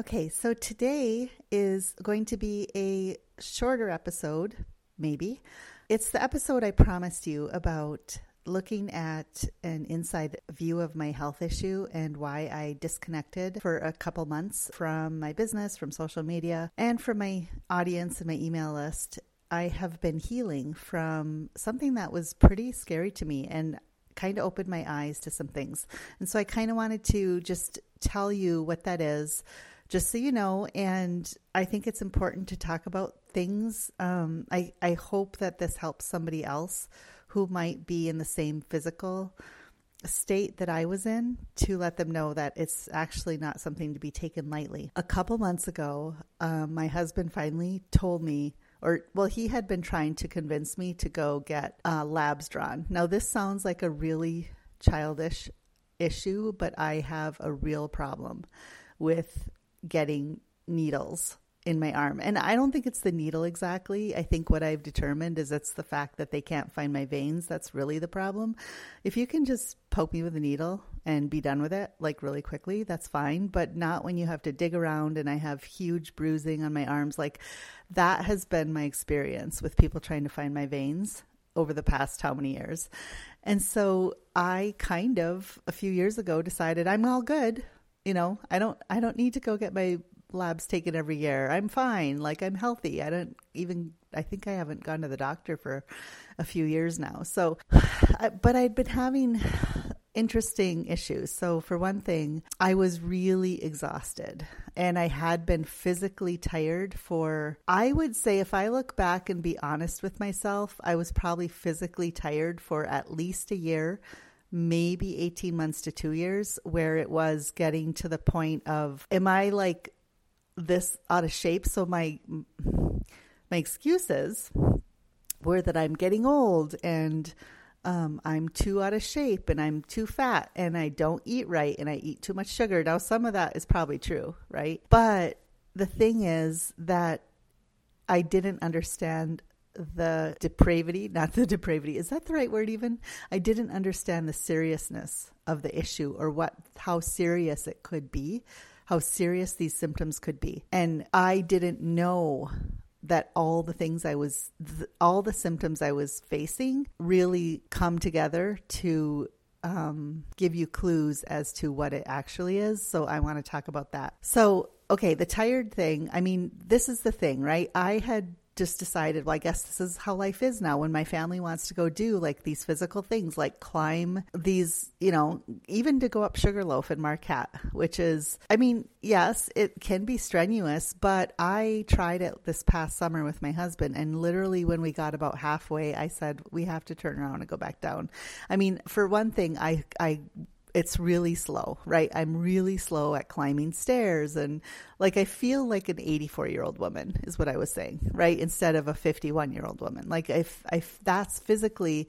Okay, so today is going to be a shorter episode, maybe. It's the episode I promised you about looking at an inside view of my health issue and why I disconnected for a couple months from my business, from social media, and from my audience and my email list. I have been healing from something that was pretty scary to me and kind of opened my eyes to some things. And so I kind of wanted to just tell you what that is just so you know. And I think it's important to talk about things. Um, I, I hope that this helps somebody else who might be in the same physical state that I was in to let them know that it's actually not something to be taken lightly. A couple months ago, um, my husband finally told me or well, he had been trying to convince me to go get uh, labs drawn. Now, this sounds like a really childish issue, but I have a real problem with getting needles in my arm. And I don't think it's the needle exactly. I think what I've determined is it's the fact that they can't find my veins. That's really the problem. If you can just poke me with a needle and be done with it like really quickly, that's fine. But not when you have to dig around and I have huge bruising on my arms. Like that has been my experience with people trying to find my veins over the past how many years. And so I kind of a few years ago decided I'm all good you know, I don't I don't need to go get my labs taken every year. I'm fine. Like I'm healthy. I don't even I think I haven't gone to the doctor for a few years now. So but I'd been having interesting issues. So for one thing, I was really exhausted and I had been physically tired for I would say if I look back and be honest with myself, I was probably physically tired for at least a year maybe 18 months to two years where it was getting to the point of, am I like this out of shape? So my, my excuses were that I'm getting old and um, I'm too out of shape and I'm too fat and I don't eat right and I eat too much sugar. Now, some of that is probably true, right? But the thing is that I didn't understand the depravity, not the depravity. Is that the right word even? I didn't understand the seriousness of the issue or what how serious it could be, how serious these symptoms could be. And I didn't know that all the things I was all the symptoms I was facing really come together to um, give you clues as to what it actually is. So I want to talk about that. So, okay, the tired thing, I mean, this is the thing, right? I had just decided, well, I guess this is how life is now when my family wants to go do like these physical things, like climb these, you know, even to go up Sugarloaf in Marquette, which is, I mean, yes, it can be strenuous, but I tried it this past summer with my husband. And literally, when we got about halfway, I said, we have to turn around and go back down. I mean, for one thing, I, I it's really slow, right? I'm really slow at climbing stairs and like I feel like an 84 year old woman is what I was saying, right? Instead of a 51 year old woman. Like if I that's physically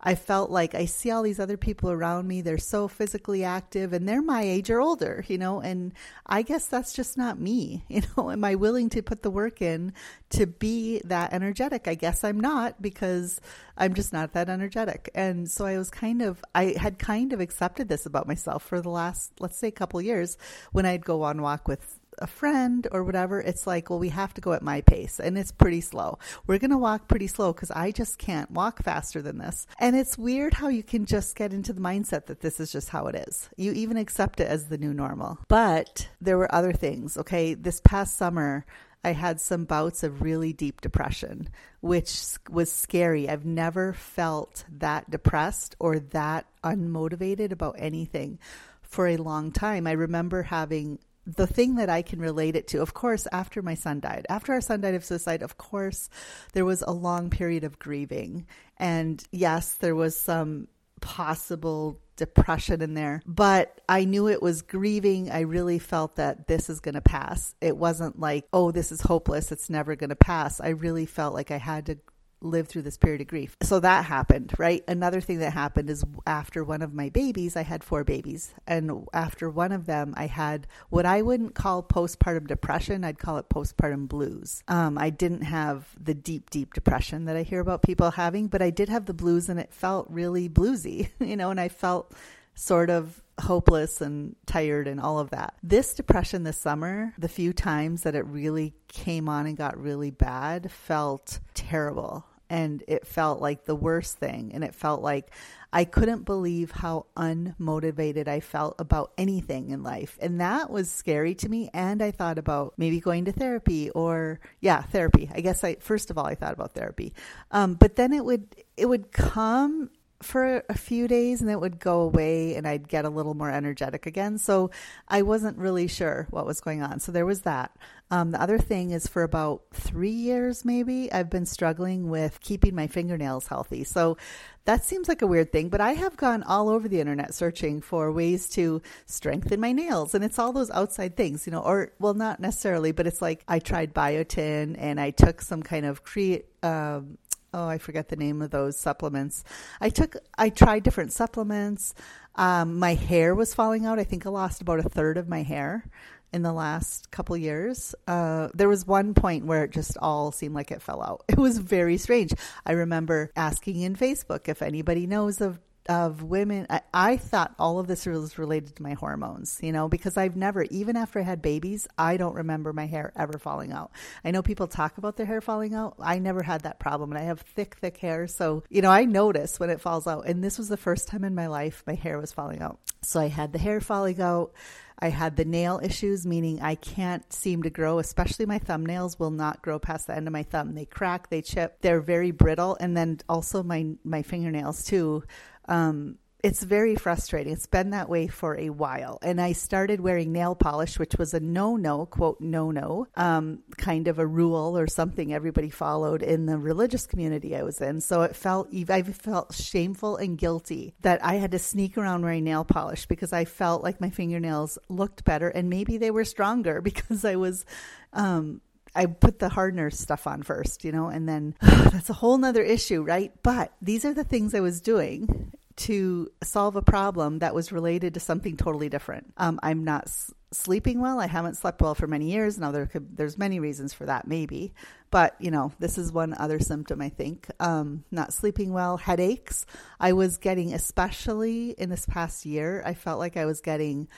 I felt like I see all these other people around me. They're so physically active and they're my age or older, you know, and I guess that's just not me. You know, am I willing to put the work in to be that energetic? I guess I'm not because I'm just not that energetic. And so I was kind of, I had kind of accepted this about myself for the last, let's say, couple years when I'd go on walk with a friend or whatever, it's like, well, we have to go at my pace and it's pretty slow. We're going to walk pretty slow because I just can't walk faster than this. And it's weird how you can just get into the mindset that this is just how it is. You even accept it as the new normal. But there were other things. Okay. This past summer, I had some bouts of really deep depression, which was scary. I've never felt that depressed or that unmotivated about anything for a long time. I remember having the thing that I can relate it to, of course, after my son died, after our son died of suicide, of course, there was a long period of grieving. And yes, there was some possible depression in there, but I knew it was grieving. I really felt that this is going to pass. It wasn't like, oh, this is hopeless. It's never going to pass. I really felt like I had to live through this period of grief. So that happened, right? Another thing that happened is after one of my babies, I had four babies. And after one of them, I had what I wouldn't call postpartum depression, I'd call it postpartum blues. Um, I didn't have the deep, deep depression that I hear about people having, but I did have the blues and it felt really bluesy, you know, and I felt sort of hopeless and tired and all of that. This depression this summer, the few times that it really came on and got really bad, felt terrible. And it felt like the worst thing. And it felt like I couldn't believe how unmotivated I felt about anything in life. And that was scary to me. And I thought about maybe going to therapy or, yeah, therapy. I guess I, first of all, I thought about therapy. Um, but then it would, it would come for a few days and it would go away and I'd get a little more energetic again. So I wasn't really sure what was going on. So there was that. Um, the other thing is for about three years, maybe, I've been struggling with keeping my fingernails healthy. So that seems like a weird thing, but I have gone all over the internet searching for ways to strengthen my nails. And it's all those outside things, you know, or, well, not necessarily, but it's like I tried biotin and I took some kind of create, um, oh, I forget the name of those supplements. I took, I tried different supplements. Um, my hair was falling out. I think I lost about a third of my hair in the last couple years. Uh, there was one point where it just all seemed like it fell out. It was very strange. I remember asking in Facebook if anybody knows of of women. I, I, thought all of this was related to my hormones, you know, because I've never, even after I had babies, I don't remember my hair ever falling out. I know people talk about their hair falling out. I never had that problem, and I have thick, thick hair. So, you know, I notice when it falls out. And this was the first time in my life my hair was falling out. So I had the hair falling out. I had the nail issues, meaning I can't seem to grow, especially my thumbnails will not grow past the end of my thumb. They crack, they chip, they're very brittle. And then also my, my fingernails too um, it's very frustrating. It's been that way for a while. And I started wearing nail polish, which was a no no, quote, no no, um, kind of a rule or something everybody followed in the religious community I was in. So it felt, I felt shameful and guilty that I had to sneak around wearing nail polish because I felt like my fingernails looked better and maybe they were stronger because I was, um, I put the hardener stuff on first, you know, and then that's a whole nother issue, right? But these are the things I was doing to solve a problem that was related to something totally different. Um, I'm not s- sleeping well. I haven't slept well for many years. Now there could, there's many reasons for that, maybe, but you know, this is one other symptom. I think um, not sleeping well, headaches. I was getting, especially in this past year, I felt like I was getting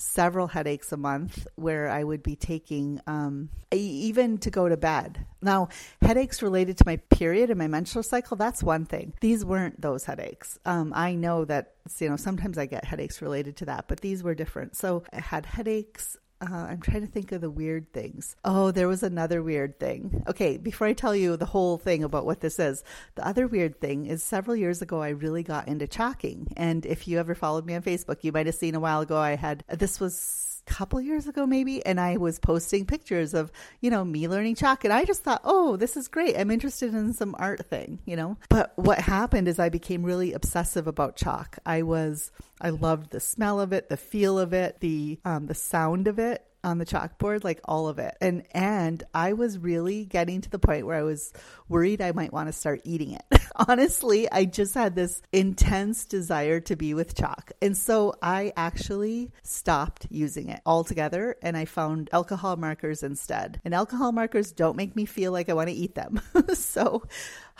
several headaches a month where I would be taking um, even to go to bed. Now, headaches related to my period and my menstrual cycle, that's one thing. These weren't those headaches. Um, I know that, you know, sometimes I get headaches related to that, but these were different. So I had headaches. Uh, I'm trying to think of the weird things. Oh, there was another weird thing. Okay, before I tell you the whole thing about what this is, the other weird thing is several years ago I really got into chalking. And if you ever followed me on Facebook, you might have seen a while ago I had this was couple years ago maybe and I was posting pictures of, you know, me learning chalk and I just thought, "Oh, this is great. I'm interested in some art thing," you know. But what happened is I became really obsessive about chalk. I was I loved the smell of it, the feel of it, the um, the sound of it on the chalkboard, like all of it. And and I was really getting to the point where I was worried I might want to start eating it. Honestly, I just had this intense desire to be with chalk. And so I actually stopped using it altogether and I found alcohol markers instead. And alcohol markers don't make me feel like I want to eat them. so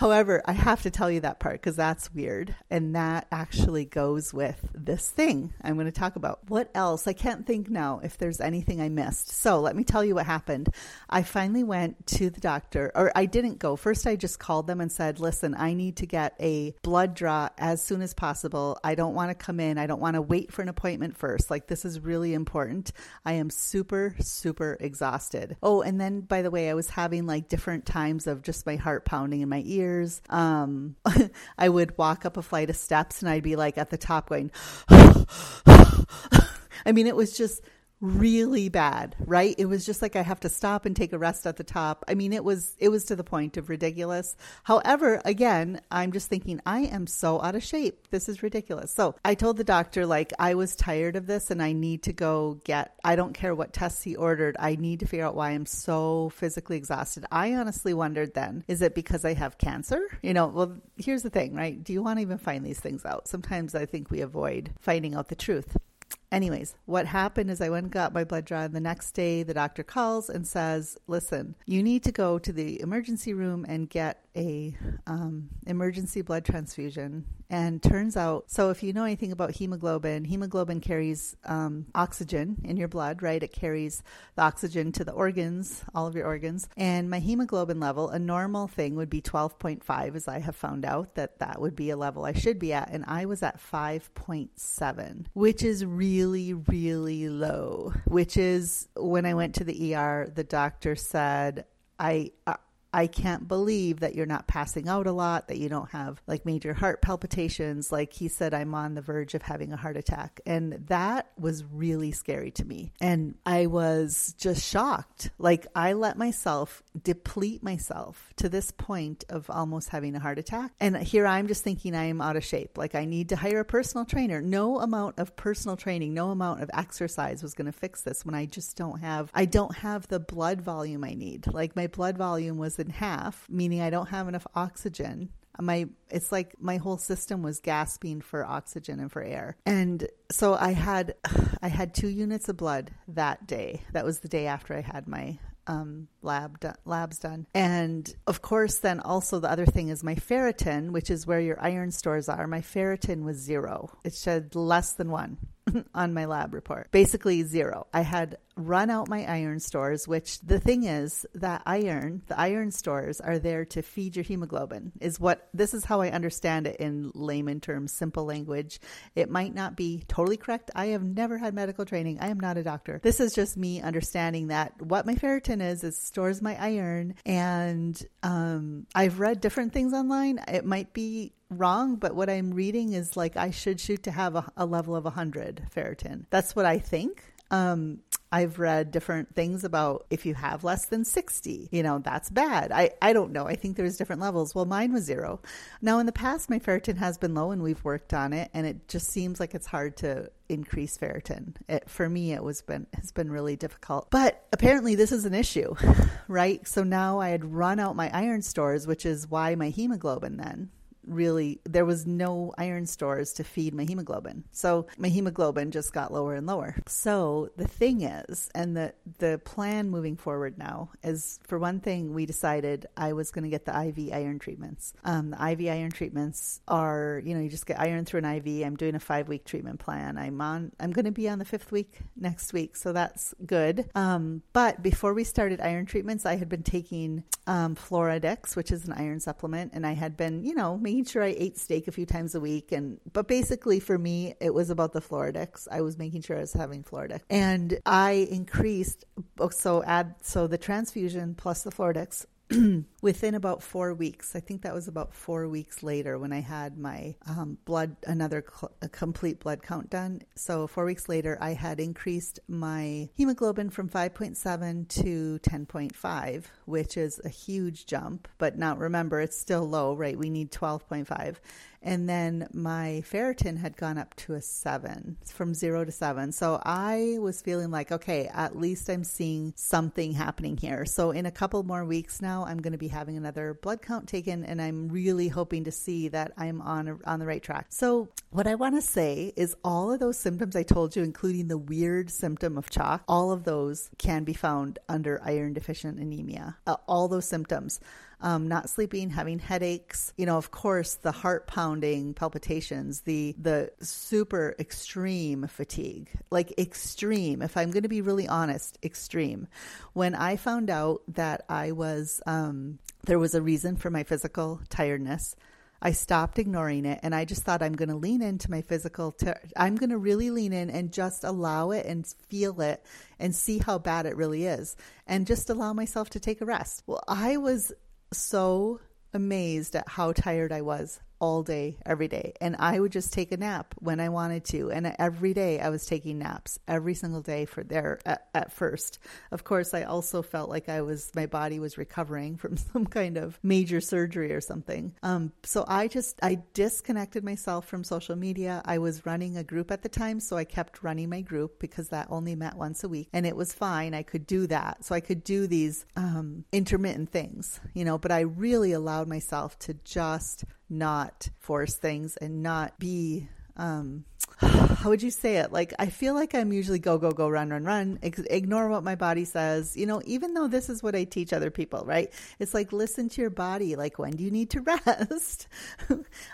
However, I have to tell you that part because that's weird. And that actually goes with this thing I'm going to talk about. What else? I can't think now if there's anything I missed. So let me tell you what happened. I finally went to the doctor, or I didn't go. First, I just called them and said, listen, I need to get a blood draw as soon as possible. I don't want to come in. I don't want to wait for an appointment first. Like, this is really important. I am super, super exhausted. Oh, and then by the way, I was having like different times of just my heart pounding in my ear um, I would walk up a flight of steps and I'd be like at the top going, I mean, it was just really bad, right? It was just like I have to stop and take a rest at the top. I mean, it was it was to the point of ridiculous. However, again, I'm just thinking I am so out of shape. This is ridiculous. So, I told the doctor like I was tired of this and I need to go get I don't care what tests he ordered. I need to figure out why I'm so physically exhausted. I honestly wondered then, is it because I have cancer? You know, well, here's the thing, right? Do you want to even find these things out? Sometimes I think we avoid finding out the truth. Anyways, what happened is I went and got my blood drawn. The next day, the doctor calls and says, "Listen, you need to go to the emergency room and get a um, emergency blood transfusion." And turns out, so if you know anything about hemoglobin, hemoglobin carries um, oxygen in your blood, right? It carries the oxygen to the organs, all of your organs. And my hemoglobin level, a normal thing would be 12.5, as I have found out that that would be a level I should be at. And I was at 5.7, which is really, really really low. Which is when I went to the ER, the doctor said, I, uh, I can't believe that you're not passing out a lot, that you don't have like major heart palpitations. Like he said, I'm on the verge of having a heart attack. And that was really scary to me. And I was just shocked. Like I let myself deplete myself to this point of almost having a heart attack. And here I'm just thinking I am out of shape. Like I need to hire a personal trainer. No amount of personal training, no amount of exercise was going to fix this when I just don't have, I don't have the blood volume I need. Like my blood volume was in half, meaning I don't have enough oxygen. My it's like my whole system was gasping for oxygen and for air. And so I had I had 2 units of blood that day. That was the day after I had my um, lab do- labs done. And of course, then also the other thing is my ferritin, which is where your iron stores are. My ferritin was zero. It said less than one on my lab report. Basically zero. I had run out my iron stores, which the thing is that iron, the iron stores are there to feed your hemoglobin, is what this is how I understand it in layman terms, simple language. It might not be totally correct. I have never had medical training. I am not a doctor. This is just me understanding that what my ferritin is, is stores my iron. And um, I've read different things online. It might be wrong, but what I'm reading is like I should shoot to have a, a level of 100 ferritin. That's what I think. Um, I've read different things about if you have less than 60, you know, that's bad. I, I don't know. I think there's different levels. Well, mine was zero. Now, in the past, my ferritin has been low and we've worked on it, and it just seems like it's hard to increase ferritin. It, for me, it was been has been really difficult. But apparently, this is an issue, right? So now I had run out my iron stores, which is why my hemoglobin then really there was no iron stores to feed my hemoglobin. So my hemoglobin just got lower and lower. So the thing is, and the the plan moving forward now is for one thing, we decided I was going to get the IV iron treatments. Um, the IV iron treatments are, you know, you just get iron through an IV. I'm doing a five week treatment plan. I'm on. I'm going to be on the fifth week next week, so that's good. Um, but before we started iron treatments, I had been taking um, Floradix, which is an iron supplement, and I had been, you know, making sure I ate steak a few times a week. And but basically for me, it was about the Floradix. I was making sure I was having Floradix, and I increased. So add so the transfusion plus the Floradix within about four weeks. I think that was about four weeks later when I had my um, blood, another cl- complete blood count done. So, four weeks later, I had increased my hemoglobin from 5.7 to 10.5, which is a huge jump. But now remember, it's still low, right? We need 12.5. And then my ferritin had gone up to a seven from zero to seven. So I was feeling like, okay, at least I'm seeing something happening here. So in a couple more weeks now, I'm going to be having another blood count taken, and I'm really hoping to see that I'm on a, on the right track. So what I want to say is all of those symptoms I told you, including the weird symptom of chalk, all of those can be found under iron deficient anemia. Uh, all those symptoms um, not sleeping, having headaches, you know, of course, the heart pounding, palpitations, the the super extreme fatigue, like extreme. If I'm going to be really honest, extreme. When I found out that I was um, there was a reason for my physical tiredness. I stopped ignoring it and I just thought I'm going to lean into my physical. Ter- I'm going to really lean in and just allow it and feel it and see how bad it really is and just allow myself to take a rest. Well, I was so amazed at how tired I was all day, every day. And I would just take a nap when I wanted to. And every day I was taking naps every single day for there at, at, first. Of course, I also felt like I was, my body was recovering from some kind of major surgery or something. Um, so I just, I disconnected myself from social media. I was running a group at the time. So I kept running my group because that only met once a week and it was fine. I could do that. So I could do these um, intermittent things, you know, but I really allowed myself to just not force things and not be um, how would you say it? Like, I feel like I'm usually go, go, go, run, run, run, ignore what my body says. You know, even though this is what I teach other people, right? It's like, listen to your body. Like, when do you need to rest?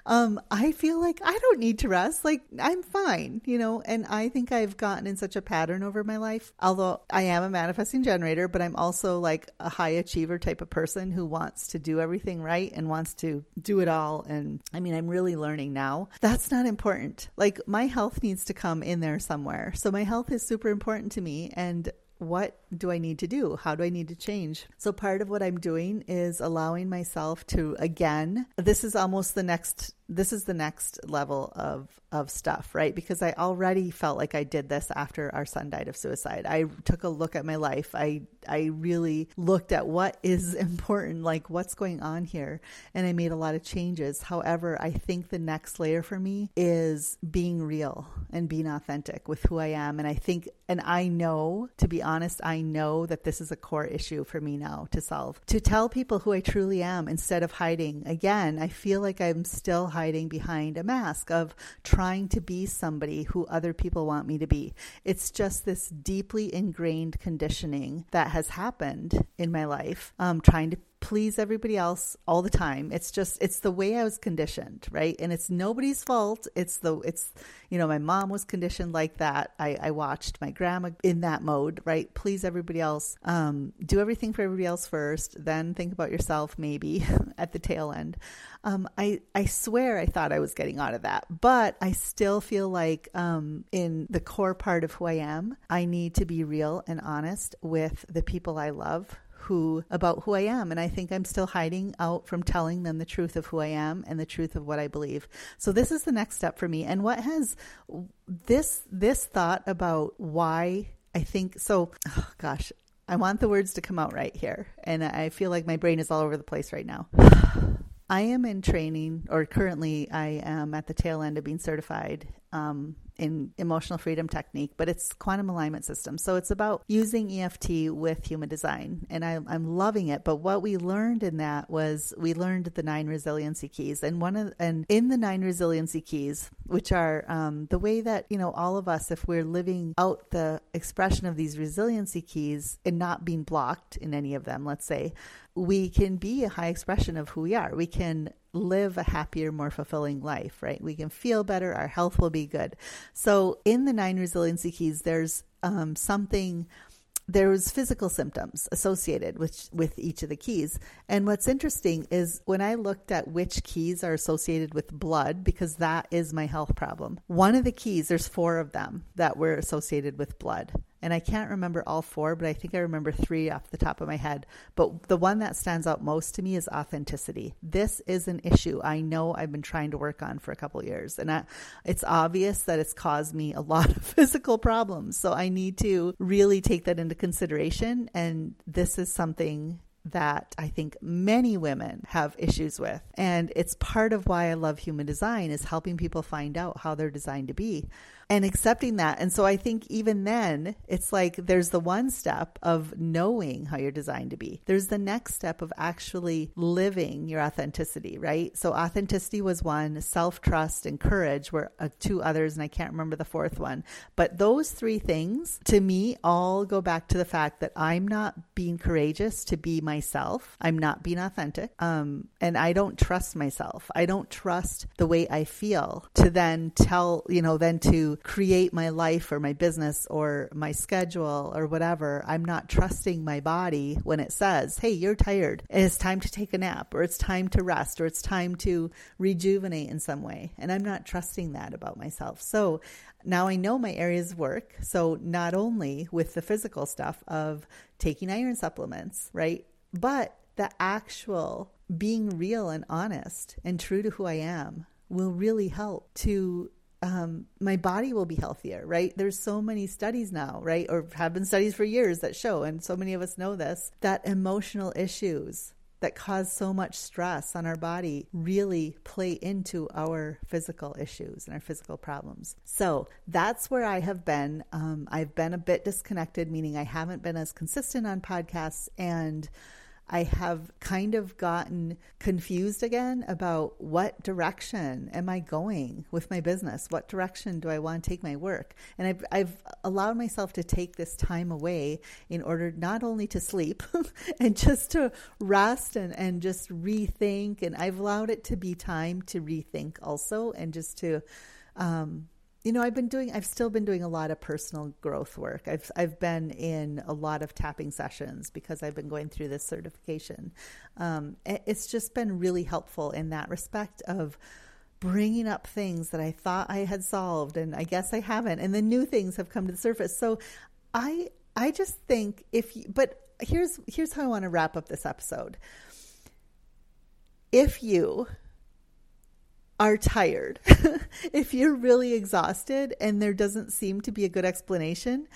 um, I feel like I don't need to rest. Like, I'm fine, you know, and I think I've gotten in such a pattern over my life. Although I am a manifesting generator, but I'm also like a high achiever type of person who wants to do everything right and wants to do it all. And I mean, I'm really learning now. That's not important. Like, my health needs to come in there somewhere. So my health is super important to me and what do I need to do? How do I need to change? So, part of what I'm doing is allowing myself to, again, this is almost the next this is the next level of of stuff, right? Because I already felt like I did this after our son died of suicide. I took a look at my life. I I really looked at what is important, like what's going on here, and I made a lot of changes. However, I think the next layer for me is being real and being authentic with who I am, and I think and I know, to be honest, I know that this is a core issue for me now to solve. To tell people who I truly am instead of hiding. Again, I feel like I'm still hiding behind a mask of trying to be somebody who other people want me to be. It's just this deeply ingrained conditioning that has happened in my life, um, trying to please everybody else all the time. It's just it's the way I was conditioned, right? And it's nobody's fault. It's the it's you know my mom was conditioned like that. I, I watched my grandma in that mode, right? Please everybody else. Um, do everything for everybody else first, then think about yourself maybe at the tail end. Um, I I swear I thought I was getting out of that, but I still feel like um, in the core part of who I am, I need to be real and honest with the people I love who about who I am and I think I'm still hiding out from telling them the truth of who I am and the truth of what I believe. So this is the next step for me and what has this this thought about why I think so oh gosh, I want the words to come out right here and I feel like my brain is all over the place right now. I am in training, or currently I am at the tail end of being certified um, in emotional freedom technique, but it's quantum alignment system. So it's about using EFT with human design. And I, am loving it. But what we learned in that was we learned the nine resiliency keys. And one of, and in the nine resiliency keys, which are um, the way that, you know, all of us, if we're living out the expression of these resiliency keys and not being blocked in any of them, let's say, we can be a high expression of who we are. We can live a happier, more fulfilling life, right? We can feel better. Our health will be good. So, in the nine resiliency keys, there's um, something there's physical symptoms associated with with each of the keys. And what's interesting is when I looked at which keys are associated with blood because that is my health problem. One of the keys, there's four of them that were associated with blood and I can't remember all four, but I think I remember three off the top of my head. But the one that stands out most to me is authenticity. This is an issue I know I've been trying to work on for a couple years, and I, it's obvious that it's caused me a lot of physical problems. So I need to really take that into consideration, and this is something that I think many women have issues with. And it's part of why I love human design is helping people find out how they're designed to be and accepting that. And so I think even then, it's like there's the one step of knowing how you're designed to be. There's the next step of actually living your authenticity, right? So authenticity was one, self trust and courage were uh, two others, and I can't remember the fourth one. But those three things to me all go back to the fact that I'm not being courageous to be myself. I'm not being authentic. Um, and I don't trust myself. I don't trust the way I feel to then tell, you know, then to create my life or my business or my schedule or whatever, I'm not trusting my body when it says, hey, you're tired. It's time to take a nap or it's time to rest or it's time to rejuvenate in some way. And I'm not trusting that about myself. So now I know my areas of work. So not only with the physical stuff of taking iron supplements, right? But the actual being real and honest and true to who I am will really help to um, my body will be healthier, right? There's so many studies now, right? Or have been studies for years that show, and so many of us know this, that emotional issues that cause so much stress on our body really play into our physical issues and our physical problems. So that's where I have been. Um, I've been a bit disconnected, meaning I haven't been as consistent on podcasts and I have kind of gotten confused again about what direction am I going with my business? What direction do I want to take my work? And I've, I've allowed myself to take this time away in order not only to sleep and just to rest and, and just rethink. And I've allowed it to be time to rethink also and just to, um, you know, I've been doing, I've still been doing a lot of personal growth work. I've, I've been in a lot of tapping sessions because I've been going through this certification. Um, it's just been really helpful in that respect of bringing up things that I thought I had solved, and I guess I haven't, and then new things have come to the surface. So, I, I just think if, you, but here's here's how I want to wrap up this episode. If you are tired, if you're really exhausted and there doesn't seem to be a good explanation,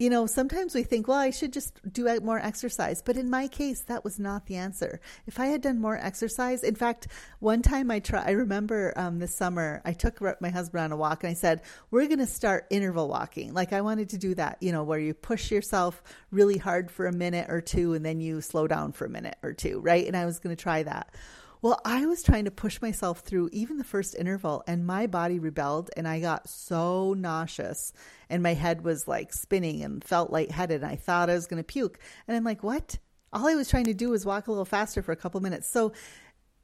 you know, sometimes we think, well, I should just do more exercise. But in my case, that was not the answer. If I had done more exercise, in fact, one time I try, I remember um, this summer, I took my husband on a walk and I said, we're going to start interval walking. Like I wanted to do that, you know, where you push yourself really hard for a minute or two and then you slow down for a minute or two, right? And I was going to try that. Well, I was trying to push myself through even the first interval, and my body rebelled, and I got so nauseous, and my head was like spinning and felt lightheaded. And I thought I was going to puke. And I'm like, what? All I was trying to do was walk a little faster for a couple minutes. So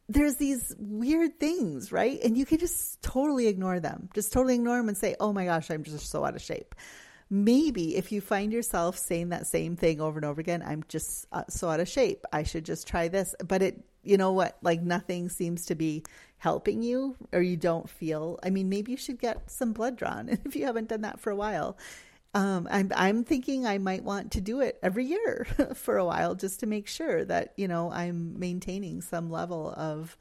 there's these weird things, right? And you can just totally ignore them. Just totally ignore them and say, oh my gosh, I'm just so out of shape maybe if you find yourself saying that same thing over and over again, I'm just uh, so out of shape. I should just try this. But it you know what, like nothing seems to be helping you or you don't feel, I mean, maybe you should get some blood drawn if you haven't done that for a while. Um, I'm, I'm thinking I might want to do it every year for a while just to make sure that, you know, I'm maintaining some level of,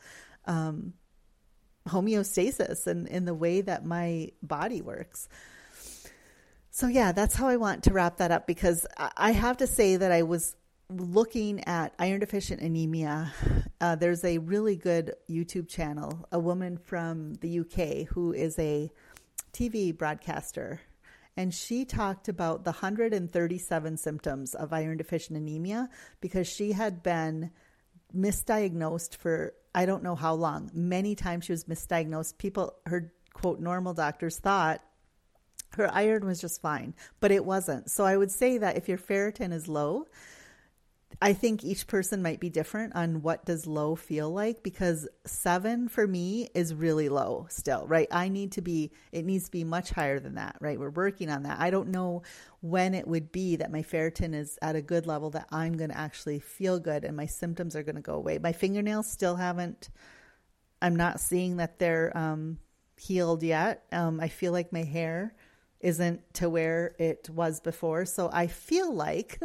um, homeostasis and in the way that my body works. So yeah, that's how I want to wrap that up because I have to say that I was looking at iron deficient anemia, uh, there's a really good YouTube channel, a woman from the UK who is a TV broadcaster. And she talked about the 137 symptoms of iron deficient anemia because she had been misdiagnosed for I don't know how long. Many times she was misdiagnosed. People, her quote, normal doctors thought her iron was just fine, but it wasn't. So I would say that if your ferritin is low, I think each person might be different on what does low feel like because seven for me is really low still, right? I need to be, it needs to be much higher than that, right? We're working on that. I don't know when it would be that my ferritin is at a good level that I'm going to actually feel good and my symptoms are going to go away. My fingernails still haven't, I'm not seeing that they're um, healed yet. Um, I feel like my hair isn't to where it was before. So I feel like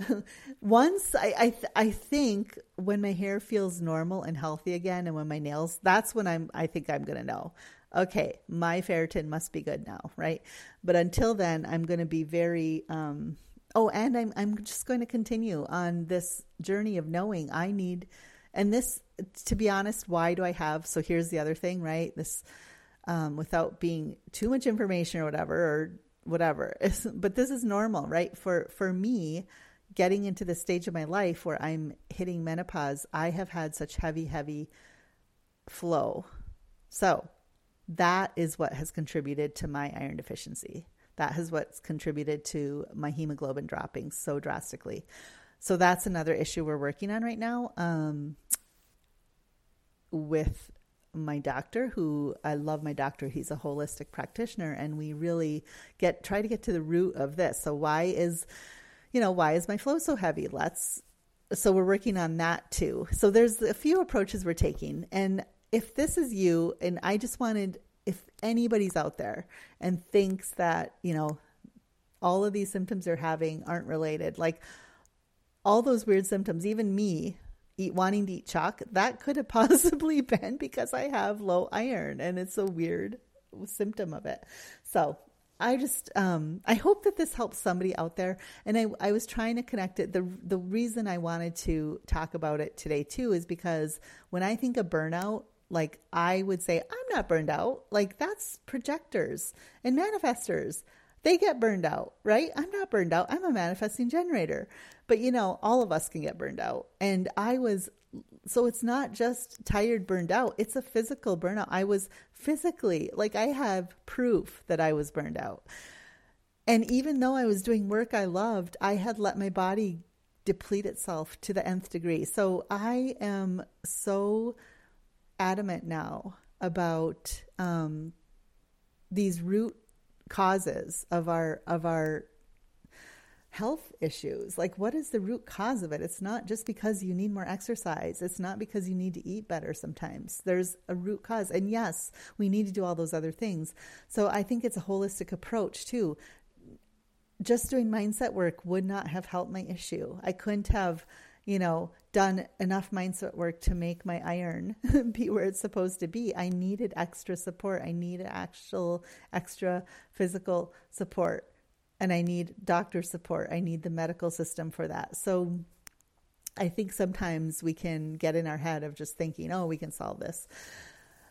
once I I, th- I think when my hair feels normal and healthy again, and when my nails, that's when I'm I think I'm gonna know. Okay, my ferritin must be good now, right? But until then, I'm going to be very. Um, oh, and I'm I'm just going to continue on this journey of knowing I need, and this to be honest, why do I have? So here's the other thing, right? This um, without being too much information or whatever or whatever. but this is normal, right? For for me, getting into the stage of my life where I'm hitting menopause, I have had such heavy, heavy flow. So that is what has contributed to my iron deficiency. That has what's contributed to my hemoglobin dropping so drastically. So that's another issue we're working on right now um, with my doctor who I love my doctor he's a holistic practitioner and we really get try to get to the root of this. So why is you know why is my flow so heavy? Let's so we're working on that too. So there's a few approaches we're taking and if this is you and I just wanted if anybody's out there and thinks that you know all of these symptoms they're having aren't related like all those weird symptoms even me eat wanting to eat chalk, that could have possibly been because I have low iron and it's a weird symptom of it. So I just um, I hope that this helps somebody out there. And I, I was trying to connect it. The the reason I wanted to talk about it today too is because when I think of burnout, like I would say, I'm not burned out. Like that's projectors and manifestors they get burned out, right? I'm not burned out. I'm a manifesting generator. But you know, all of us can get burned out. And I was so it's not just tired burned out, it's a physical burnout. I was physically like I have proof that I was burned out. And even though I was doing work I loved, I had let my body deplete itself to the nth degree. So I am so adamant now about um, these root causes of our of our health issues. Like what is the root cause of it? It's not just because you need more exercise. It's not because you need to eat better sometimes. There's a root cause. And yes, we need to do all those other things. So I think it's a holistic approach too. Just doing mindset work would not have helped my issue. I couldn't have, you know, done enough mindset work to make my iron be where it's supposed to be. I needed extra support. I needed actual extra physical support. And I need doctor support. I need the medical system for that. So I think sometimes we can get in our head of just thinking, oh, we can solve this.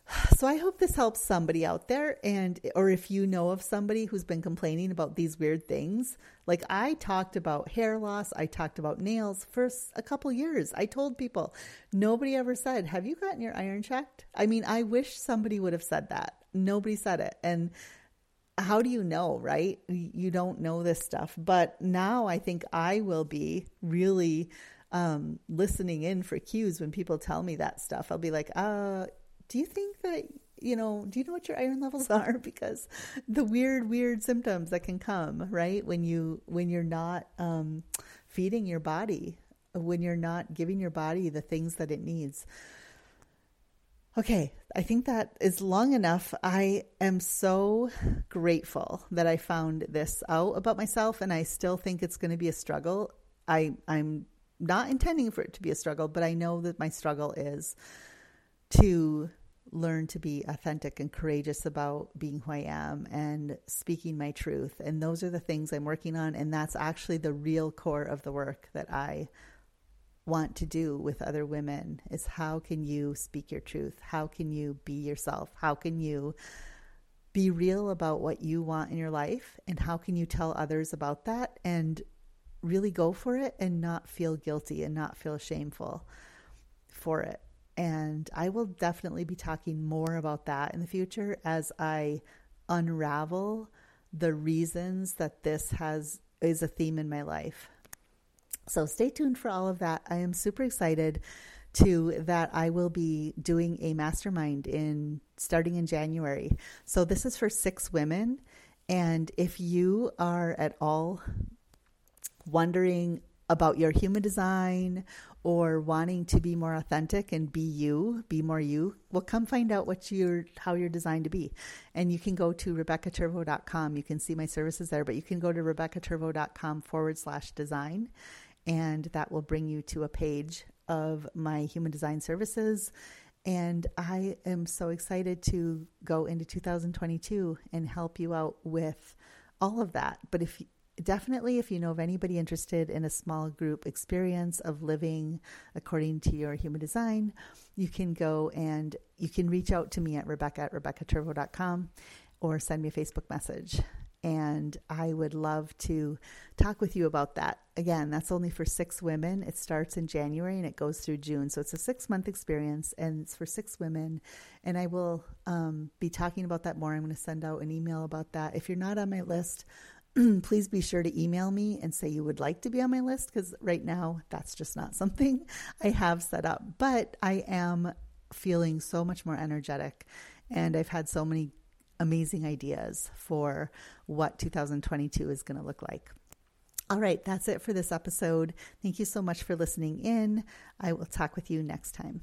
So I hope this helps somebody out there and or if you know of somebody who's been complaining about these weird things. Like I talked about hair loss, I talked about nails for a couple years. I told people, nobody ever said, "Have you gotten your iron checked?" I mean, I wish somebody would have said that. Nobody said it. And how do you know, right? You don't know this stuff. But now I think I will be really um, listening in for cues when people tell me that stuff. I'll be like, uh, do you think that you know do you know what your iron levels are? Because the weird weird symptoms that can come right when you when you're not um, feeding your body when you're not giving your body the things that it needs. Okay i think that is long enough. I am so grateful that i found this out about myself and i still think it's going to be a struggle. I i'm not intending for it to be a struggle but i know that my struggle is to learn to be authentic and courageous about being who I am and speaking my truth. And those are the things I'm working on. And that's actually the real core of the work that I want to do with other women is how can you speak your truth? How can you be yourself? How can you be real about what you want in your life? And how can you tell others about that and really go for it and not feel guilty and not feel shameful for it? And I will definitely be talking more about that in the future as I unravel the reasons that this has is a theme in my life. So stay tuned for all of that. I am super excited to that I will be doing a mastermind in starting in January. So this is for 6 women and if you are at all wondering about your human design or wanting to be more authentic and be you, be more you, well, come find out what you're, how you're designed to be. And you can go to RebeccaTurvo.com. You can see my services there, but you can go to RebeccaTurvo.com forward slash design, and that will bring you to a page of my human design services. And I am so excited to go into 2022 and help you out with all of that. But if definitely if you know of anybody interested in a small group experience of living according to your human design you can go and you can reach out to me at rebecca at rebeccaturvo.com or send me a facebook message. And i would love to talk with you about that. Again that's only for six women. It starts in january and it goes through june. So it's a six month experience and it's for six women. And i will um, be talking about that more. I'm going to send out an email about that. If you're not on my list please be sure to email me and say you would like to be on my list because right now that's just not something I have set up. But I am feeling so much more energetic and I've had so many amazing ideas for what 2022 is going to look like. All right, that's it for this episode. Thank you so much for listening in. I will talk with you next time.